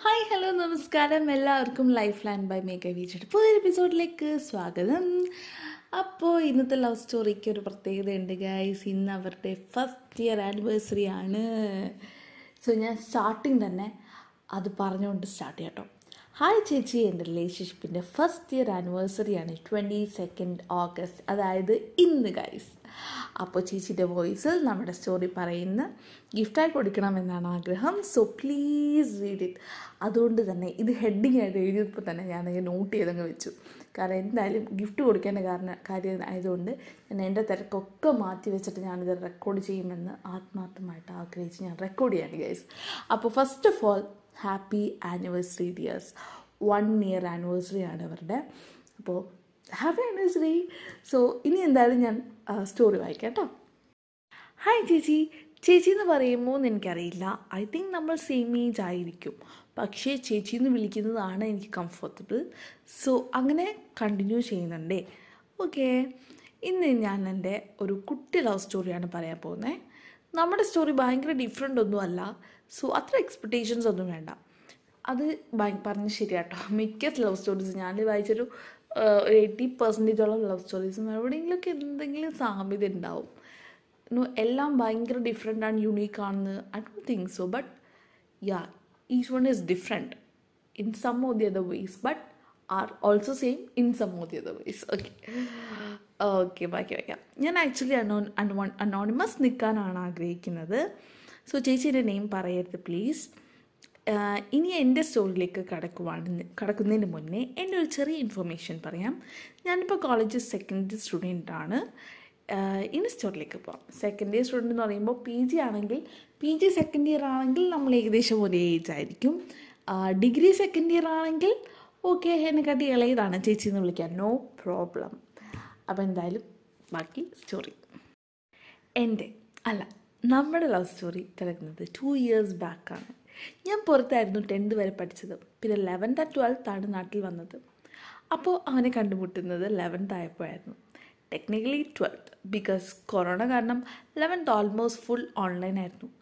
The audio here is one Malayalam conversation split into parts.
ഹായ് ഹലോ നമസ്കാരം. എല്ലാവർക്കും ലൈഫ് ലാൻഡ് ബൈ മേക്ക വീച്ചിട്ട് പുതിയൊരു എപ്പിസോഡിലേക്ക് സ്വാഗതം. അപ്പോൾ ഇന്നത്തെ ലവ് സ്റ്റോറിക്ക് ഒരു പ്രത്യേകത ഉണ്ട് ഗൈസ് ഇന്ന് അവരുടെ ഫസ്റ്റ് ഇയർ ആനിവേഴ്സറി ആണ്. സോ ഞാൻ സ്റ്റാർട്ടിങ് തന്നെ അത് പറഞ്ഞുകൊണ്ട് സ്റ്റാർട്ട് ചെയ്യാം കേട്ടോ ഹായ് ചേച്ചി. എന്റെ റിലേഷൻഷിപ്പിന്റെ ഫസ്റ്റ് ഇയർ ആനിവേഴ്സറി ആണ് ട്വന്റി സെക്കൻഡ് ഓഗസ്റ്റ് അതായത് ഇന്ന് ഗൈസ് അപ്പോൾ ചേച്ചിയുടെ വോയിസിൽ നമ്മുടെ സ്റ്റോറി പറയുന്ന ഗിഫ്റ്റായി കൊടുക്കണമെന്നാണ് ആഗ്രഹം. സോ പ്ലീസ് റീഡ് ഇറ്റ് അതുകൊണ്ട് തന്നെ ഇത് ഹെഡിങ് ആയിട്ട് എഴുതിയപ്പോൾ തന്നെ ഞാൻ നോട്ട് ചെയ്തങ്ങ് വെച്ചു. കാരണം എന്തായാലും ഗിഫ്റ്റ് കൊടുക്കേണ്ട കാരണം കാര്യം ആയതുകൊണ്ട് ഞാൻ എന്റെ തിരക്കൊക്കെ മാറ്റി വെച്ചിട്ട് ഞാനിത് റെക്കോർഡ് ചെയ്യുമെന്ന് ആത്മാർത്ഥമായിട്ട് ആഗ്രഹിച്ച് ഞാൻ റെക്കോർഡ് ചെയ്യാണ് ഗൈസ് അപ്പോൾ first of all happy anniversary dears one year anniversary ആണ് അവരുടെ. അപ്പോൾ ഹാപ്പി ആനിവേഴ്സറി സോ ഇനി എന്തായാലും ഞാൻ സ്റ്റോറി വായിക്കാം കേട്ടോ ഹായ് ചേച്ചി. ചേച്ചി എന്ന് പറയുമ്പോൾ എനിക്കറിയില്ല. ഐ തിങ്ക് നമ്മൾ സെയിം ഏജ് ആയിരിക്കും. പക്ഷേ ചേച്ചി എന്ന് വിളിക്കുന്നതാണ് എനിക്ക് കംഫർട്ടബിൾ സോ അങ്ങനെ കണ്ടിന്യൂ ചെയ്യുന്നുണ്ടേ. ഓക്കെ ഇന്ന് ഞാൻ എന്റെ ഒരു കുട്ടി ലവ് സ്റ്റോറിയാണ് പറയാൻ പോകുന്നത് നമ്മുടെ സ്റ്റോറി ഭയങ്കര ഡിഫറെന്റ് ഒന്നും അല്ല. സോ അത്ര എക്സ്പെക്റ്റേഷൻസ് ഒന്നും വേണ്ട. അത് ഭയ- പറഞ്ഞ് ശരിയാട്ടോ. മിക്ക ലവ് സ്റ്റോറീസ് ഞാൻ വായിച്ചൊരു ഒരു എയ്റ്റി പെർസെന്റേജോളം ലവ് സ്റ്റോറീസും എവിടെയെങ്കിലുമൊക്കെ എന്തെങ്കിലും സാമ്യത ഉണ്ടാവും. എല്ലാം ഭയങ്കര ഡിഫറെന്റ് ആണ് യുണീക്ക് ആണെന്ന് I don't think so but yeah each one is different in some of the other ways but are also same in some of the other ways okay okay ബാക്കി വയ്ക്കാം ഞാൻ ആക്ച്വലി അനോ അനോണിമസ് നിൽക്കാനാണ് ആഗ്രഹിക്കുന്നത്. സോ ചേച്ചിയുടെ നെയിം പറയരുത് പ്ലീസ് ഇനി എന്റെ സ്റ്റോറിയിലേക്ക് കടക്കുവാണ് കടക്കുന്നതിന് മുന്നേ എന്റെ ഒരു ചെറിയ ഇൻഫർമേഷൻ പറയാം. ഞാനിപ്പോൾ കോളേജ് സെക്കൻഡ് സ്റ്റുഡന്റ് ആണ്. ഇനി സ്റ്റോറിലേക്ക് പോകാം സെക്കൻഡ് ഇയർ സ്റ്റുഡന്റ് എന്ന് പറയുമ്പോൾ പി ജി ആണെങ്കിൽ പി ജി സെക്കൻഡ് ഇയർ ആണെങ്കിൽ നമ്മൾ ഏകദേശം ഒരേ ഏജ് ആയിരിക്കും. ഡിഗ്രി സെക്കൻഡ് ഇയർ ആണെങ്കിൽ ഓക്കെ എന്നെക്കാട്ടി ഇളയതാണ്. ചേച്ചി എന്ന് വിളിക്കാം. നോ പ്രോബ്ലം അപ്പോൾ എന്തായാലും ബാക്കി സ്റ്റോറി എന്റെ അല്ല നമ്മുടെ ലവ് സ്റ്റോറി തുടങ്ങുന്നത് ടു ഇയേഴ്സ് ബാക്കാണ് ഞാൻ പുറത്തായിരുന്നു ടെൻത്ത് വരെ പഠിച്ചത്. പിന്നെ ലെവൻത്ത് ട്വൽത്ത് ആണ് നാട്ടിൽ വന്നത്. അപ്പോൾ അവനെ കണ്ടുമുട്ടുന്നത് ലെവൻത്ത് ആയപ്പോഴായിരുന്നു. ടെക്നിക്കലി ട്വൽത്ത് ബിക്കോസ് കൊറോണ കാരണം ലെവൻത്ത് ഓൾമോസ്റ്റ് ഫുൾ ഓൺലൈൻ ആയിരുന്നു.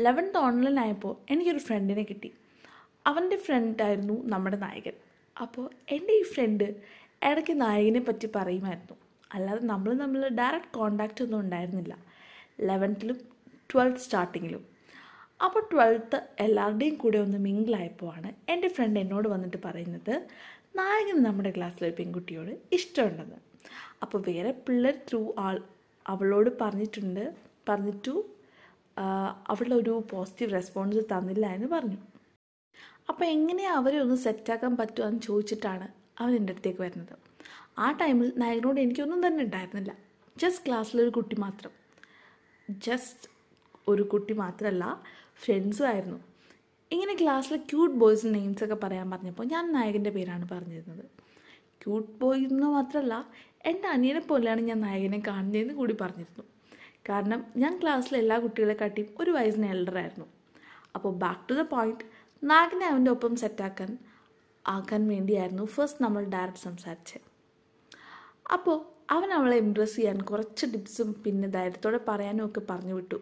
ലെവൻത്ത് ഓൺലൈൻ ആയപ്പോൾ എനിക്കൊരു ഫ്രണ്ടിനെ കിട്ടി. അവന്റെ ഫ്രണ്ടായിരുന്നു നമ്മുടെ നായകൻ. അപ്പോൾ എന്റെ ഈ ഫ്രണ്ട് ഇടയ്ക്ക് നായകനെ പറ്റി പറയുമായിരുന്നു. അല്ലാതെ നമ്മൾ നമ്മൾ ഡയറക്റ്റ് കോണ്ടാക്റ്റ് ഒന്നും ഉണ്ടായിരുന്നില്ല. ലെവൻത്തിലും ട്വൽത്ത് സ്റ്റാർട്ടിങ്ങിലും. അപ്പോൾ ട്വൽത്ത് എല്ലാവരുടെയും കൂടെ ഒന്ന് മിങ്കിളായപ്പോഴാണ് എന്റെ ഫ്രണ്ട് എന്നോട് വന്നിട്ട് പറയുന്നത് നായകന് നമ്മുടെ ക്ലാസ്സിലെ ഒരു പെൺകുട്ടിയോട് ഇഷ്ടമുണ്ടെന്ന്. അപ്പോൾ വേറെ പിള്ളേർ ത്രൂ ആൾ അവളോട് പറഞ്ഞിട്ടുണ്ട് പറഞ്ഞിട്ടു അവളൊരു പോസിറ്റീവ് റെസ്പോൺസ് തന്നില്ല എന്ന് പറഞ്ഞു. അപ്പോൾ എങ്ങനെയാണ് അവരെ ഒന്ന് സെറ്റാക്കാൻ പറ്റുമോ എന്ന് ചോദിച്ചിട്ടാണ് അവൻ എന്റെ അടുത്തേക്ക് വരുന്നത്. ആ ടൈമിൽ നായകനോട് എനിക്കൊന്നും തന്നെ ഉണ്ടായിരുന്നില്ല. ജസ്റ്റ് ക്ലാസ്സിലൊരു കുട്ടി മാത്രം. ജസ്റ്റ് ഒരു കുട്ടി മാത്രമല്ല ഫ്രണ്ട്സും ആയിരുന്നു. ഇങ്ങനെ ക്ലാസ്സിലെ ക്യൂട്ട് ബോയ്സ് നെയിംസ് ഒക്കെ പറയാൻ പറഞ്ഞപ്പോൾ ഞാൻ നായകന്റെ പേരാണ് പറഞ്ഞിരുന്നത്. ക്യൂട്ട് ബോയ് എന്ന് മാത്രമല്ല എന്റെ അനിയനെ പോലെയാണ് ഞാൻ നായകനെ കാണുന്നതെന്ന് കൂടി പറഞ്ഞിരുന്നു. കാരണം ഞാൻ ക്ലാസ്സിലെ എല്ലാ കുട്ടികളെക്കാട്ടിയും ഒരു വയസ്സിന് എൽഡറായിരുന്നു അപ്പോൾ ബാക്ക് ടു ദ പോയിന്റ് നായകനെ അവന്റെ ഒപ്പം സെറ്റാക്കാൻ ആക്കാൻ വേണ്ടിയായിരുന്നു ഫസ്റ്റ് നമ്മൾ ഡയറക്റ്റ് സംസാരിച്ചത്. അപ്പോൾ അവൻ അവളെ ഇമ്പ്രസ് ചെയ്യാൻ കുറച്ച് ടിപ്സും പിന്നെ ധൈര്യത്തോടെ പറയാനും ഒക്കെ പറഞ്ഞു വിട്ടു.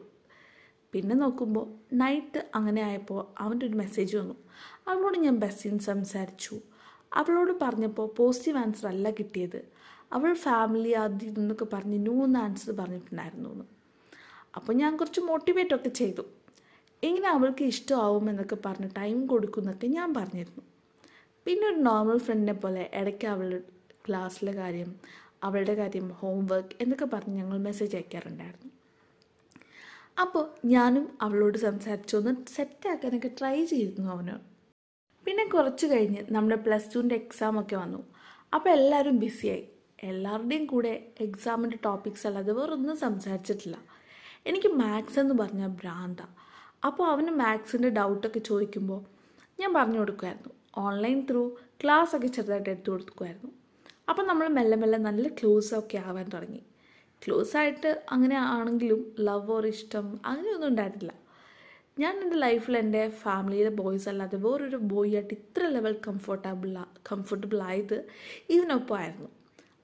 പിന്നെ നോക്കുമ്പോൾ നൈറ്റ് അങ്ങനെ ആയപ്പോൾ അവന്റെ ഒരു മെസ്സേജ് വന്നു. അവളോട് ഞാൻ ബസ്സിൽ സംസാരിച്ചു. അവളോട് പറഞ്ഞപ്പോൾ പോസിറ്റീവ് ആൻസർ അല്ല കിട്ടിയത്. അവൾ ഫാമിലി അത് നിന്നൊക്കെ പറഞ്ഞ് നൂന്ന് ആൻസർ പറഞ്ഞിട്ടുണ്ടായിരുന്നു എന്ന് അപ്പോൾ ഞാൻ കുറച്ച് മോട്ടിവേറ്റൊക്കെ ചെയ്തു. ഇങ്ങനെ അവൾക്ക് ഇഷ്ടമാവും എന്നൊക്കെ പറഞ്ഞ് ടൈം കൊടുക്കുന്നൊക്കെ ഞാൻ പറഞ്ഞിരുന്നു. പിന്നെ ഒരു നോർമൽ ഫ്രണ്ടിനെ പോലെ ഇടയ്ക്ക് അവൾ ക്ലാസ്സിലെ കാര്യം അവളുടെ കാര്യം ഹോംവർക്ക് എന്നൊക്കെ പറഞ്ഞ് ഞങ്ങൾ മെസ്സേജ് അയക്കാറുണ്ടായിരുന്നു. അപ്പോൾ ഞാനും അവളോട് സംസാരിച്ചൊന്ന് സെറ്റാക്കാനൊക്കെ ട്രൈ ചെയ്തിരുന്നു അവന്. പിന്നെ കുറച്ച് കഴിഞ്ഞ് നമ്മുടെ പ്ലസ് ടുവിന്റെ എക്സാം ഒക്കെ വന്നു. അപ്പോൾ എല്ലാവരും ബിസിയായി എല്ലാവരുടെയും കൂടെ എക്സാമിന്റെ ടോപ്പിക്സ് അല്ലാതെ വേറൊന്നും സംസാരിച്ചിട്ടില്ല. എനിക്ക് മാത്സ് എന്ന് പറഞ്ഞാൽ ഭ്രാന്ത. അപ്പോൾ അവന് മാത്സിന്റെ ഡൗട്ടൊക്കെ ചോദിക്കുമ്പോൾ ഞാൻ പറഞ്ഞു കൊടുക്കുമായിരുന്നു ഓൺലൈൻ ത്രൂ ക്ലാസ് ഒക്കെ ചെറുതായിട്ട് എടുത്തു കൊടുക്കുമായിരുന്നു അപ്പം നമ്മൾ മെല്ലെ മെല്ലെ നല്ല ക്ലോസ് ഒക്കെ ആവാൻ തുടങ്ങി. ക്ലോസ് ആയിട്ട് അങ്ങനെ ആണെങ്കിലും ലവ് ഓർ ഇഷ്ടം അങ്ങനെയൊന്നും ഉണ്ടായിട്ടില്ല. ഞാൻ എന്റെ ലൈഫിൽ എന്റെ ഫാമിലിയിലെ ബോയ്സ് അല്ലാതെ വേറൊരു ബോയ് ആയിട്ട് ഇത്ര ലെവൽ കംഫർട്ടബിൾ കംഫർട്ടബിൾ ആയത് ഇവനൊപ്പം ആയിരുന്നു.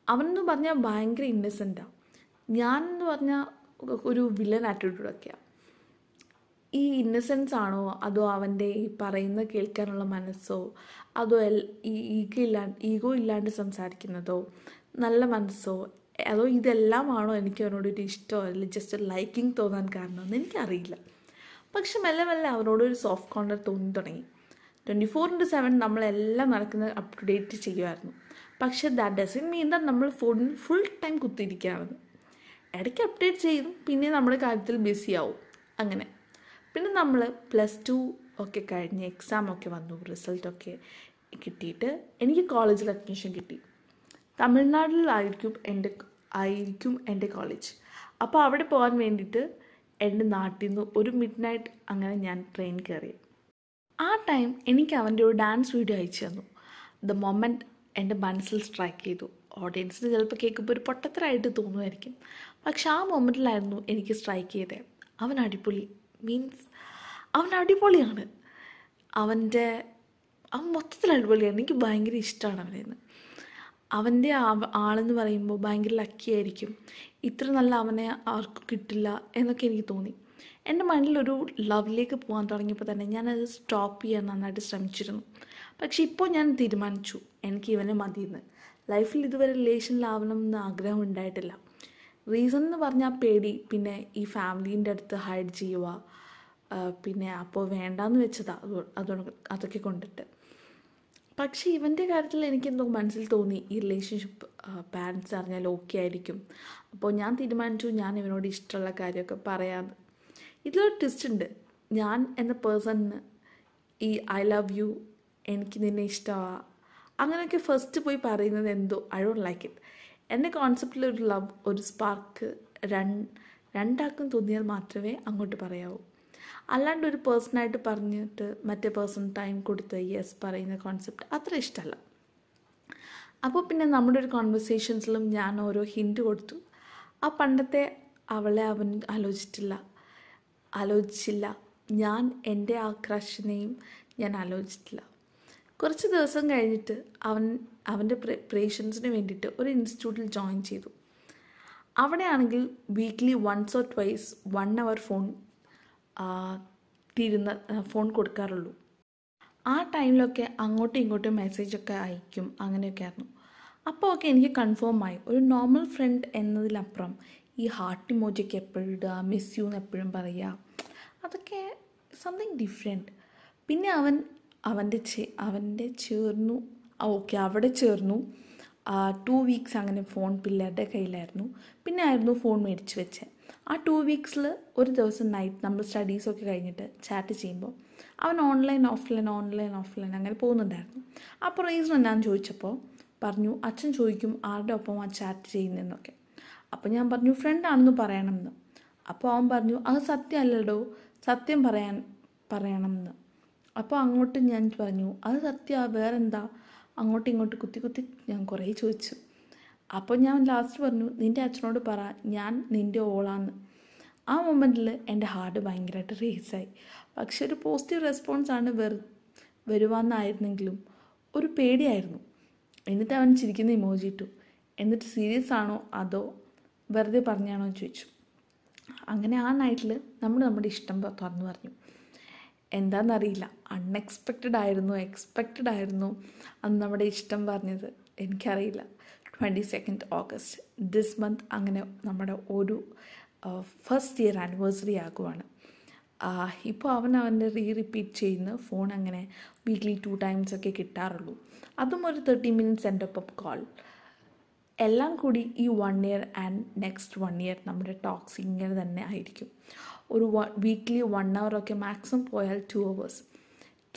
അവനെന്ന് പറഞ്ഞാൽ ഭയങ്കര ഇന്നസെന്റാണ് എന്ന് പറഞ്ഞാൽ ഒരു വില്ലൻ ആറ്റിറ്റ്യൂഡൊക്കെയാണ് ഈ ഇന്നസെൻസ് ആണോ അതോ അവന്റെ ഈ പറയുന്ന കേൾക്കാനുള്ള മനസ്സോ അതോ ഈ ഈഗോ ഇല്ലാണ്ട് ഈഗോ ഇല്ലാണ്ട് സംസാരിക്കുന്നതോ നല്ല മനസ്സോ അതോ ഇതെല്ലാമാണോ എനിക്ക് അവനോടൊരു ഇഷ്ടമോ അല്ലെങ്കിൽ ജസ്റ്റ് ഒരു ലൈക്കിങ് തോന്നാൻ കാരണമെന്ന് എനിക്കറിയില്ല. പക്ഷെ മെല്ലെ മെല്ലെ അവനോടൊരു സോഫ്റ്റ് കോർണർ തോന്നി തുടങ്ങി. ട്വന്റി ഫോർ ഇന്റു സെവൻ നമ്മളെല്ലാം നടക്കുന്നത് അപ് ടു ഡേറ്റ് ചെയ്യുമായിരുന്നു പക്ഷേ ദാറ്റ് ഡസൻ മീൻ ദാറ്റ് നമ്മൾ ഫോണിൽ ഫുൾ ടൈം കുത്തിയിരിക്കുകയാണെന്ന് ഇടയ്ക്ക് അപ്ഡേറ്റ് ചെയ്യും പിന്നെ നമ്മുടെ കാര്യത്തിൽ ബിസി ആവും. അങ്ങനെ. പിന്നെ നമ്മൾ പ്ലസ് ടു ഒക്കെ കഴിഞ്ഞ് എക്സാം ഒക്കെ വന്നു റിസൾട്ടൊക്കെ കിട്ടിയിട്ട് എനിക്ക് കോളേജിൽ അഡ്മിഷൻ കിട്ടി. തമിഴ്നാട്ടിലായിരിക്കും എന്റെ ആയിരിക്കും എന്റെ കോളേജ് അപ്പോൾ അവിടെ പോകാൻ വേണ്ടിയിട്ട് എന്റെ നാട്ടിൽ നിന്ന് ഒരു മിഡ് നൈറ്റ് അങ്ങനെ ഞാൻ ട്രെയിൻ കയറി ആ ടൈം എനിക്ക് അവന്റെ ഒരു ഡാൻസ് വീഡിയോ അയച്ചു തന്നു. ദ മൊമെന്റ് എന്റെ മനസ്സിൽ സ്ട്രൈക്ക് ചെയ്തു. ഓഡിയൻസിന് ചിലപ്പോൾ കേൾക്കുമ്പോൾ ഒരു പൊട്ടത്തരായിട്ട് തോന്നുമായിരിക്കും. പക്ഷെ ആ മൊമെന്റിലായിരുന്നു എനിക്ക് സ്ട്രൈക്ക് ചെയ്തത് അവൻ അടിപൊളി. മീൻസ് അവൻ അടിപൊളിയാണ്. അവന്റെ അവൻ മൊത്തത്തിൽ അടിപൊളിയാണ്. എനിക്ക് ഭയങ്കര ഇഷ്ടമാണ് അവനെന്ന് അവന്റെ ആളെന്ന് പറയുമ്പോൾ ഭയങ്കര ലക്കി ആയിരിക്കും. ഇത്ര നല്ല അവനെ ആർക്കും കിട്ടില്ല എന്നൊക്കെ എനിക്ക് തോന്നി. എന്റെ മൈൻഡിലൊരു ലവിലേക്ക് പോകാൻ തുടങ്ങിയപ്പോൾ തന്നെ ഞാനത് സ്റ്റോപ്പ് ചെയ്യാൻ നന്നായിട്ട് ശ്രമിച്ചിരുന്നു. പക്ഷെ ഇപ്പോൾ ഞാൻ തീരുമാനിച്ചു എനിക്ക് ഇവനെ മതിയെന്ന്. ലൈഫിൽ ഇതുവരെ റിലേഷനിലാവണം എന്ന് ആഗ്രഹം ഉണ്ടായിട്ടില്ല. റീസൺ എന്ന് പറഞ്ഞാൽ പേടി പിന്നെ ഈ ഫാമിലീന്റെ അടുത്ത് ഹൈഡ് ചെയ്യുക പിന്നെ അപ്പോൾ വേണ്ടാന്ന് വെച്ചതാ അത് അതൊക്കെ കൊണ്ടിട്ട്. പക്ഷേ ഇവന്റെ കാര്യത്തിൽ എനിക്കെന്തോ മനസ്സിൽ തോന്നി ഈ റിലേഷൻഷിപ്പ് പാരൻസ് അറിഞ്ഞാൽ ഓക്കെ ആയിരിക്കും. അപ്പോൾ ഞാൻ തീരുമാനിച്ചു ഞാൻ ഇവനോട് ഇഷ്ടമുള്ള കാര്യമൊക്കെ പറയാമെന്ന് ഇതിലൊരു ട്വിസ്റ്റ് ഉണ്ട്. ഞാൻ എന്ന പേഴ്സണിന് ഈ ഐ ലവ് യു എനിക്ക് നിന്നെ ഇഷ്ടമാണ് അങ്ങനെയൊക്കെ ഫസ്റ്റ് പോയി പറയുന്നത് എന്തോ ഐ ഡോണ്ട് ലൈക്ക് ഇറ്റ് എന്റെ കോൺസെപ്റ്റിൽ ഒരു ലവ് ഒരു സ്പാർക്ക് രണ്ട് രണ്ടാൾക്കും തോന്നിയാൽ മാത്രമേ അങ്ങോട്ട് പറയാവൂ. അല്ലാണ്ട് ഒരു പേഴ്സണായിട്ട് പറഞ്ഞിട്ട് മറ്റേ പേഴ്സൺ ടൈം കൊടുത്ത് യെസ് പറയുന്ന കോൺസെപ്റ്റ് അത്ര ഇഷ്ടമല്ല അപ്പോൾ പിന്നെ നമ്മുടെ ഒരു കോൺവെർസേഷൻസിലും ഞാൻ ഓരോ ഹിന്റ് കൊടുത്തു. ആ പണ്ടത്തെ അവളെ അവൻ ആലോചിച്ചിട്ടില്ല. ആലോചിച്ചില്ല. ഞാൻ എന്റെ ആ ക്രഷിനെയും ഞാൻ ആലോചിച്ചിട്ടില്ല. കുറച്ച് ദിവസം കഴിഞ്ഞിട്ട് അവൻ അവന്റെ പ്രിപ്പറേഷൻസിന് വേണ്ടിയിട്ട് ഒരു ഇൻസ്റ്റിറ്റ്യൂട്ടിൽ ജോയിൻ ചെയ്തു. അവിടെയാണെങ്കിൽ weekly once or twice one hour phone തീരുന്ന ഫോൺ കൊടുക്കാറുള്ളൂ. ആ ടൈമിലൊക്കെ അങ്ങോട്ടും ഇങ്ങോട്ടും മെസ്സേജൊക്കെ അയക്കും. അങ്ങനെയൊക്കെ ആയിരുന്നു അപ്പോൾ ഒക്കെ എനിക്ക് കൺഫേം ആയി. ഒരു നോർമൽ ഫ്രണ്ട് എന്നതിലപ്പുറം ഈ ഹാർട്ട് ഇമോജിയൊക്കെ എപ്പോഴും ഇടുക മിസ് യു എന്ന് എപ്പോഴും പറയുക അതൊക്കെ സംതിങ് ഡിഫറെന്റ് പിന്നെ അവൻ അവന്റെ ചേ അവന്റെ ചേർന്നു. ഓക്കെ അവിടെ ചേർന്നു. ടു വീക്സ് അങ്ങനെ ഫോൺ പിള്ളേരുടെ കയ്യിലായിരുന്നു. പിന്നെ ആയിരുന്നു ഫോൺ മേടിച്ച് വെച്ചത് ആ ടു വീക്സിൽ ഒരു ദിവസം നൈറ്റ് നമ്മൾ സ്റ്റഡീസൊക്കെ കഴിഞ്ഞിട്ട് ചാറ്റ് ചെയ്യുമ്പോൾ അവൻ ഓൺലൈൻ ഓഫ്ലൈൻ ഓൺലൈൻ ഓഫ്ലൈൻ അങ്ങനെ പോകുന്നുണ്ടായിരുന്നു. അപ്പോൾ റീസൺ എന്നാന്ന് ചോദിച്ചപ്പോൾ പറഞ്ഞു അച്ഛൻ ചോദിക്കും ആരുടെ ഒപ്പം ആ ചാറ്റ് ചെയ്യുന്നതെന്നൊക്കെ. അപ്പോൾ ഞാൻ പറഞ്ഞു ഫ്രണ്ടാണെന്ന് പറയണമെന്ന്. അപ്പോൾ അവൻ പറഞ്ഞു അത് സത്യമല്ലടോ സത്യം പറയാൻ പറയണമെന്ന്. അപ്പോൾ അങ്ങോട്ട് ഞാൻ പറഞ്ഞു അത് സത്യമാണ് വേറെന്താ? അങ്ങോട്ടും ഇങ്ങോട്ട് കുത്തി കുത്തി ഞാൻ കുറേ ചോദിച്ചു. അപ്പോൾ ഞാൻ ലാസ്റ്റ് പറഞ്ഞു നിന്റെ അച്ഛനോട് പറ ഞാൻ നിന്റെ ഓളാന്ന്. ആ മൊമെന്റിൽ എന്റെ ഹാർട്ട് ഭയങ്കരമായിട്ട് റേസായി പക്ഷെ ഒരു പോസിറ്റീവ് റെസ്പോൺസ് ആണ് വെറു വരുവാന്നായിരുന്നെങ്കിലും ഒരു പേടിയായിരുന്നു. എന്നിട്ട് അവൻ ചിരിക്കുന്ന ഇമോജി ഇട്ടു. എന്നിട്ട് സീരിയസ് ആണോ അതോ വെറുതെ പറഞ്ഞാണോ? എന്ന് ചോദിച്ചു. അങ്ങനെ ആ നൈറ്റിൽ നമ്മൾ നമ്മുടെ ഇഷ്ടം തുറന്നു പറഞ്ഞു. എന്താണെന്നറിയില്ല അൺഎക്സ്പെക്റ്റഡ് ആയിരുന്നു എക്സ്പെക്റ്റഡ് ആയിരുന്നു അന്ന് നമ്മുടെ ഇഷ്ടം പറഞ്ഞത്. എനിക്കറിയില്ല. Twenty second August this month അങ്ങനെ നമ്മുടെ ഒരു ഫസ്റ്റ് ഇയർ ആനിവേഴ്സറി ആകുവാണ്. ഇപ്പോൾ അവൻ അവന്റെ റീ റിപ്പീറ്റ് ചെയ്യുന്ന ഫോൺ അങ്ങനെ വീക്ക്ലി ടു ടൈംസ് ഒക്കെ കിട്ടാറുള്ളൂ. അതും ഒരു തേർട്ടി മിനിറ്റ്സ് എന്റെ ഒപ്പം കോൾ എല്ലാം കൂടി ഈ one year and next one year നമ്മുടെ ടോക്സ് ഇങ്ങനെ തന്നെ ആയിരിക്കും. ഒരു വീക്ക്ലി വൺ ഒക്കെ മാക്സിമം പോയാൽ ടു അവേഴ്സ്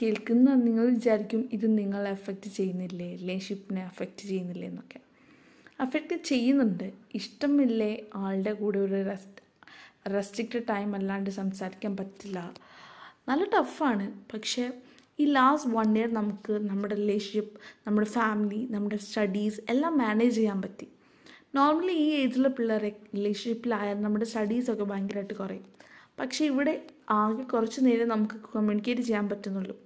കേൾക്കുന്ന നിങ്ങൾ വിചാരിക്കും ഇത് നിങ്ങളെ എഫക്റ്റ് ചെയ്യുന്നില്ലേ? റിലേഷൻഷിപ്പിനെ എഫക്റ്റ് ചെയ്യുന്നില്ലേ എന്നൊക്കെ. അഫക്റ്റ് ചെയ്യുന്നുണ്ട്. ഇഷ്ടമില്ലേ ആളുടെ കൂടെ ഒരു റെസ്റ്റ് റെസ്ട്രിക്റ്റഡ് ടൈം അല്ലാണ്ട് സംസാരിക്കാൻ പറ്റില്ല. നല്ല ടഫാണ് പക്ഷേ ഈ ലാസ്റ്റ് വൺ ഇയർ നമുക്ക് നമ്മുടെ റിലേഷൻഷിപ്പ് നമ്മുടെ ഫാമിലി നമ്മുടെ സ്റ്റഡീസ് എല്ലാം മാനേജ് ചെയ്യാൻ പറ്റി. നോർമലി ഈ ഏജിലെ പിള്ളേരെ റിലേഷൻഷിപ്പിലായാൽ നമ്മുടെ സ്റ്റഡീസൊക്കെ ഭയങ്കരമായിട്ട് കുറയും. പക്ഷേ ഇവിടെ ആകെ കുറച്ച് നേരം നമുക്ക് കമ്മ്യൂണിക്കേറ്റ് ചെയ്യാൻ പറ്റുന്നുള്ളൂ.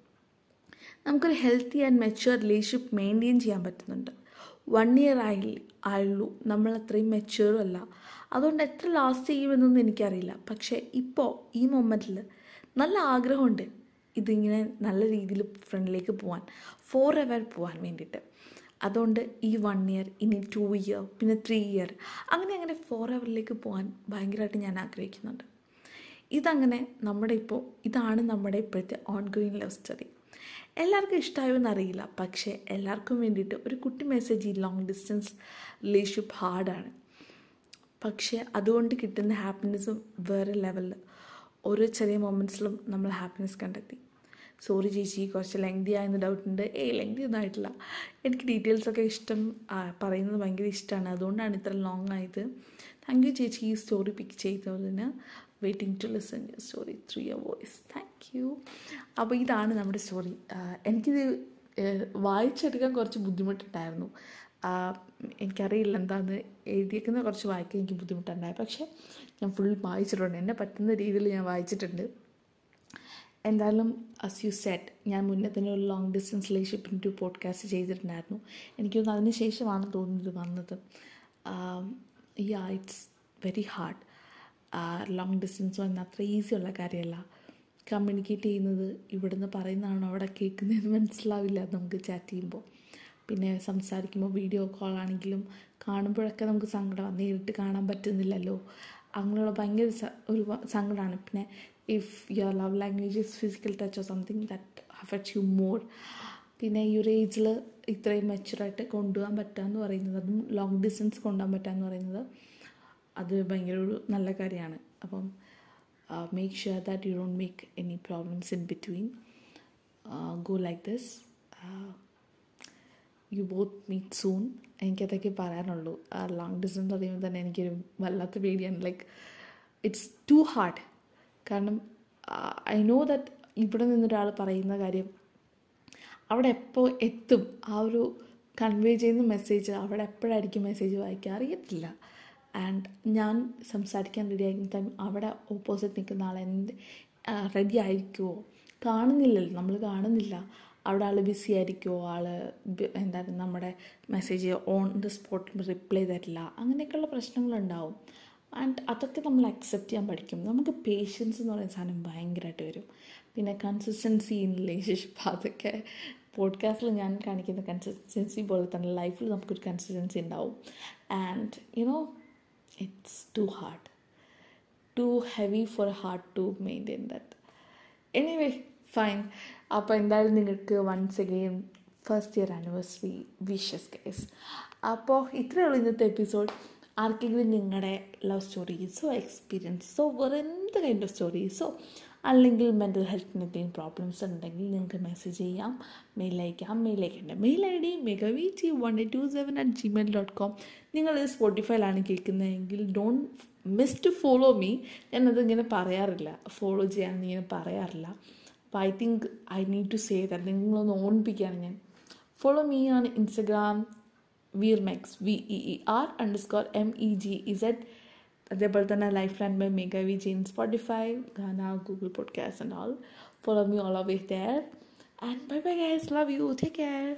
നമുക്കൊരു healthy and mature relationship maintain ചെയ്യാൻ പറ്റുന്നുണ്ട്. വൺ ഇയർ ആയി ആയുള്ളൂ. നമ്മൾ അത്രയും മെച്ചുവറും അല്ല. അതുകൊണ്ട് എത്ര ലാസ്റ്റ് ചെയ്യുമെന്നൊന്നും എനിക്കറിയില്ല. പക്ഷേ ഇപ്പോൾ ഈ മൊമെന്റിൽ നല്ല ആഗ്രഹമുണ്ട് ഇതിങ്ങനെ നല്ല രീതിയിൽ ഫ്രണ്ടിലേക്ക് പോകാൻ ഫോർ എവർ പോകാൻ വേണ്ടിയിട്ട്. അതുകൊണ്ട് ഈ വൺ ഇയർ ഇനി ടു ഇയർ പിന്നെ ത്രീ ഇയർ അങ്ങനെ അങ്ങനെ ഫോർ എവറിലേക്ക് പോകാൻ ഭയങ്കരമായിട്ട് ഞാൻ ആഗ്രഹിക്കുന്നുണ്ട്. ഇതങ്ങനെ നമ്മുടെ ഇപ്പോൾ ഇതാണ് നമ്മുടെ ഇപ്പോഴത്തെ ഓൺ ഗോയിങ് ലവ് സ്റ്റോറി എല്ലാവർക്കും ഇഷ്ടമായോ എന്നറിയില്ല. പക്ഷേ എല്ലാവർക്കും വേണ്ടിയിട്ട് ഒരു കുട്ടി മെസ്സേജ് ഈ ലോങ് ഡിസ്റ്റൻസ് റിലേഷൻഷിപ്പ് ഹാർഡാണ് പക്ഷേ അതുകൊണ്ട് കിട്ടുന്ന ഹാപ്പിനെസ്സും വേറെ ലെവലിൽ ഓരോ ചെറിയ മൊമെന്റ്സിലും നമ്മൾ ഹാപ്പിനെസ് കണ്ടെത്തി. സോറി ചേച്ചി കുറച്ച് ലെങ്തി ആയെന്ന് ഡൗട്ട് ഉണ്ട്. ഏയ് ലെങ്തി ഒന്നും ആയിട്ടില്ല. എനിക്ക് ഡീറ്റെയിൽസൊക്കെ ഇഷ്ടം പറയുന്നത് ഭയങ്കര ഇഷ്ടമാണ് അതുകൊണ്ടാണ് ഇത്ര ലോങ് ആയത്. താങ്ക് യു ചേച്ചി ഈ സ്റ്റോറി പിക്ക് ചെയ്തതിന്. Waiting to listen your story through your voice thank you അപ്പോൾ ഇതാണ് നമ്മുടെ സ്റ്റോറി എനിക്കിത് വായിച്ചെടുക്കാൻ കുറച്ച് ബുദ്ധിമുട്ടുണ്ടായിരുന്നു. എനിക്കറിയില്ല എന്താന്ന് എഴുതിയേക്കുന്ന കുറച്ച് വായിക്കാൻ എനിക്ക് ബുദ്ധിമുട്ടുണ്ടായി. പക്ഷേ ഞാൻ ഫുൾ വായിച്ചിട്ടുണ്ട്. എന്നെ പറ്റുന്ന രീതിയിൽ ഞാൻ വായിച്ചിട്ടുണ്ട്. എന്തായാലും അസ് യു സെറ്റ് ഞാൻ മുന്നേ തന്നെ ഒരു ലോങ് ഡിസ്റ്റൻസ് റിലേഷൻഷിപ്പിന്റെ ഒരു പോഡ്കാസ്റ്റ് ചെയ്തിട്ടുണ്ടായിരുന്നു. എനിക്കൊന്ന് അതിന് ശേഷമാണ് തോന്നുന്നത് വന്നത്. Yeah it's very hard long distance വന്ന അത്ര ഈസി ഉള്ള കാര്യമല്ല. കമ്മ്യൂണിക്കേറ്റ് ചെയ്യുന്നത് ഇവിടുന്ന് പറയുന്നതാണോ അവിടെ കേൾക്കുന്നതെന്ന് മനസ്സിലാവില്ല നമുക്ക് ചാറ്റ് ചെയ്യുമ്പോൾ പിന്നെ സംസാരിക്കുമ്പോൾ വീഡിയോ കോൾ ആണെങ്കിലും കാണുമ്പോഴൊക്കെ നമുക്ക് സങ്കടമാണ് നേരിട്ട് കാണാൻ പറ്റുന്നില്ലല്ലോ. അങ്ങനെയുള്ള ഭയങ്കര ഒരു സങ്കടമാണ് പിന്നെ if your love language is physical touch or something that affects you more പിന്നെ ഈ ഒരു ഏജിൽ ഇത്രയും മെച്ചുറായിട്ട് കൊണ്ടുപോകാൻ പറ്റുക എന്ന് പറയുന്നത് അതും ലോങ് ഡിസ്റ്റൻസ് കൊണ്ടുപോകാൻ പറ്റുക എന്ന് പറയുന്നത് അത് ഭയങ്കര ഒരു നല്ല കാര്യമാണ്. അപ്പം make sure that you don't make any problems in between go like this you both meet soon എനിക്കതൊക്കെ പറയാനുള്ളൂ. ലോങ് ഡിസ്റ്റൻസ് അറിയുമ്പോൾ തന്നെ എനിക്കൊരു വല്ലാത്ത പേടിയാണ്. ലൈക്ക് ഇറ്റ്സ് ടു ഹാർഡ് കാരണം ഐ നോ ദാറ്റ് ഇവിടെ നിന്നൊരാൾ പറയുന്ന കാര്യം അവിടെ എപ്പോൾ എത്തും? ആ ഒരു കൺവേ ചെയ്യുന്ന മെസ്സേജ് അവിടെ എപ്പോഴായിരിക്കും മെസ്സേജ് വായിക്കുക? അറിയത്തില്ല. ആൻഡ് ഞാൻ സംസാരിക്കാൻ റെഡി ആയിരിക്കുന്ന ടൈം അവിടെ ഓപ്പോസിറ്റ് നിൽക്കുന്ന ആൾ എന്ത് റെഡി ആയിരിക്കുമോ കാണുന്നില്ലല്ലോ നമ്മൾ കാണുന്നില്ല. അവിടെ ആൾ ബിസി ആയിരിക്കുമോ ആൾ എന്തായാലും നമ്മുടെ മെസ്സേജ് ഓൺ ദ സ്പോട്ടിൽ റിപ്ലൈ തരില്ല. അങ്ങനെയൊക്കെയുള്ള പ്രശ്നങ്ങളുണ്ടാവും. ആൻഡ് അതൊക്കെ നമ്മൾ അക്സെപ്റ്റ് ചെയ്യാൻ പഠിക്കും. നമുക്ക് പേഷ്യൻസ് എന്ന് പറയുന്ന സാധനം ഭയങ്കരമായിട്ട് വരും. പിന്നെ കൺസിസ്റ്റൻസി ഇൻ റിലേഷൻഷിപ്പ് അതൊക്കെ പോഡ്കാസ്റ്റിൽ ഞാൻ കാണിക്കുന്ന കൺസിസ്റ്റൻസി പോലെ തന്നെ ലൈഫിൽ നമുക്കൊരു കൺസിസ്റ്റൻസി ഉണ്ടാവും. And you know it's too hard too heavy for heart to maintain that anyway fine അപ്പോൾ എന്തായാലും നിങ്ങൾക്ക് once again first year anniversary wishes case അപ്പോൾ ഇത്രയേ ഉള്ളൂ ഇന്നത്തെ എപ്പിസോഡ് ആർക്കെങ്കിലും നിങ്ങളുടെ ലവ് സ്റ്റോറീസോ എക്സ്പീരിയൻസോ വേറെ എന്ത് കൈൻഡ് ഓഫ് സ്റ്റോറീസോ അല്ലെങ്കിൽ മെന്റൽ ഹെൽത്തിന് എന്തെങ്കിലും പ്രോബ്ലംസ് ഉണ്ടെങ്കിൽ നിങ്ങൾക്ക് മെസ്സേജ് ചെയ്യാം. മെയിൽ അയക്കാം. മെയിൽ അയക്കേണ്ട. Mail I D മെഗവി G one eight two seven at Gmail dot com നിങ്ങൾ സ്പോട്ടിഫൈയിലാണ് കേൾക്കുന്നതെങ്കിൽ don't miss to follow me ഞാനത് ഇങ്ങനെ പറയാറില്ല. ഫോളോ ചെയ്യാമെന്ന് ഇങ്ങനെ പറയാറില്ല. അപ്പോൾ I think I need to say that നിങ്ങളൊന്ന് ഓർമ്മിപ്പിക്കുകയാണ് ഞാൻ. ഫോളോ മീ ആണ് Instagram വീർമെക്സ് V E E R underscore M E G Z അതേപോലെ തന്നെ life line by Megha V Jain Spotify Gaana Google podcast and all follow me all always there and bye bye guys love you take care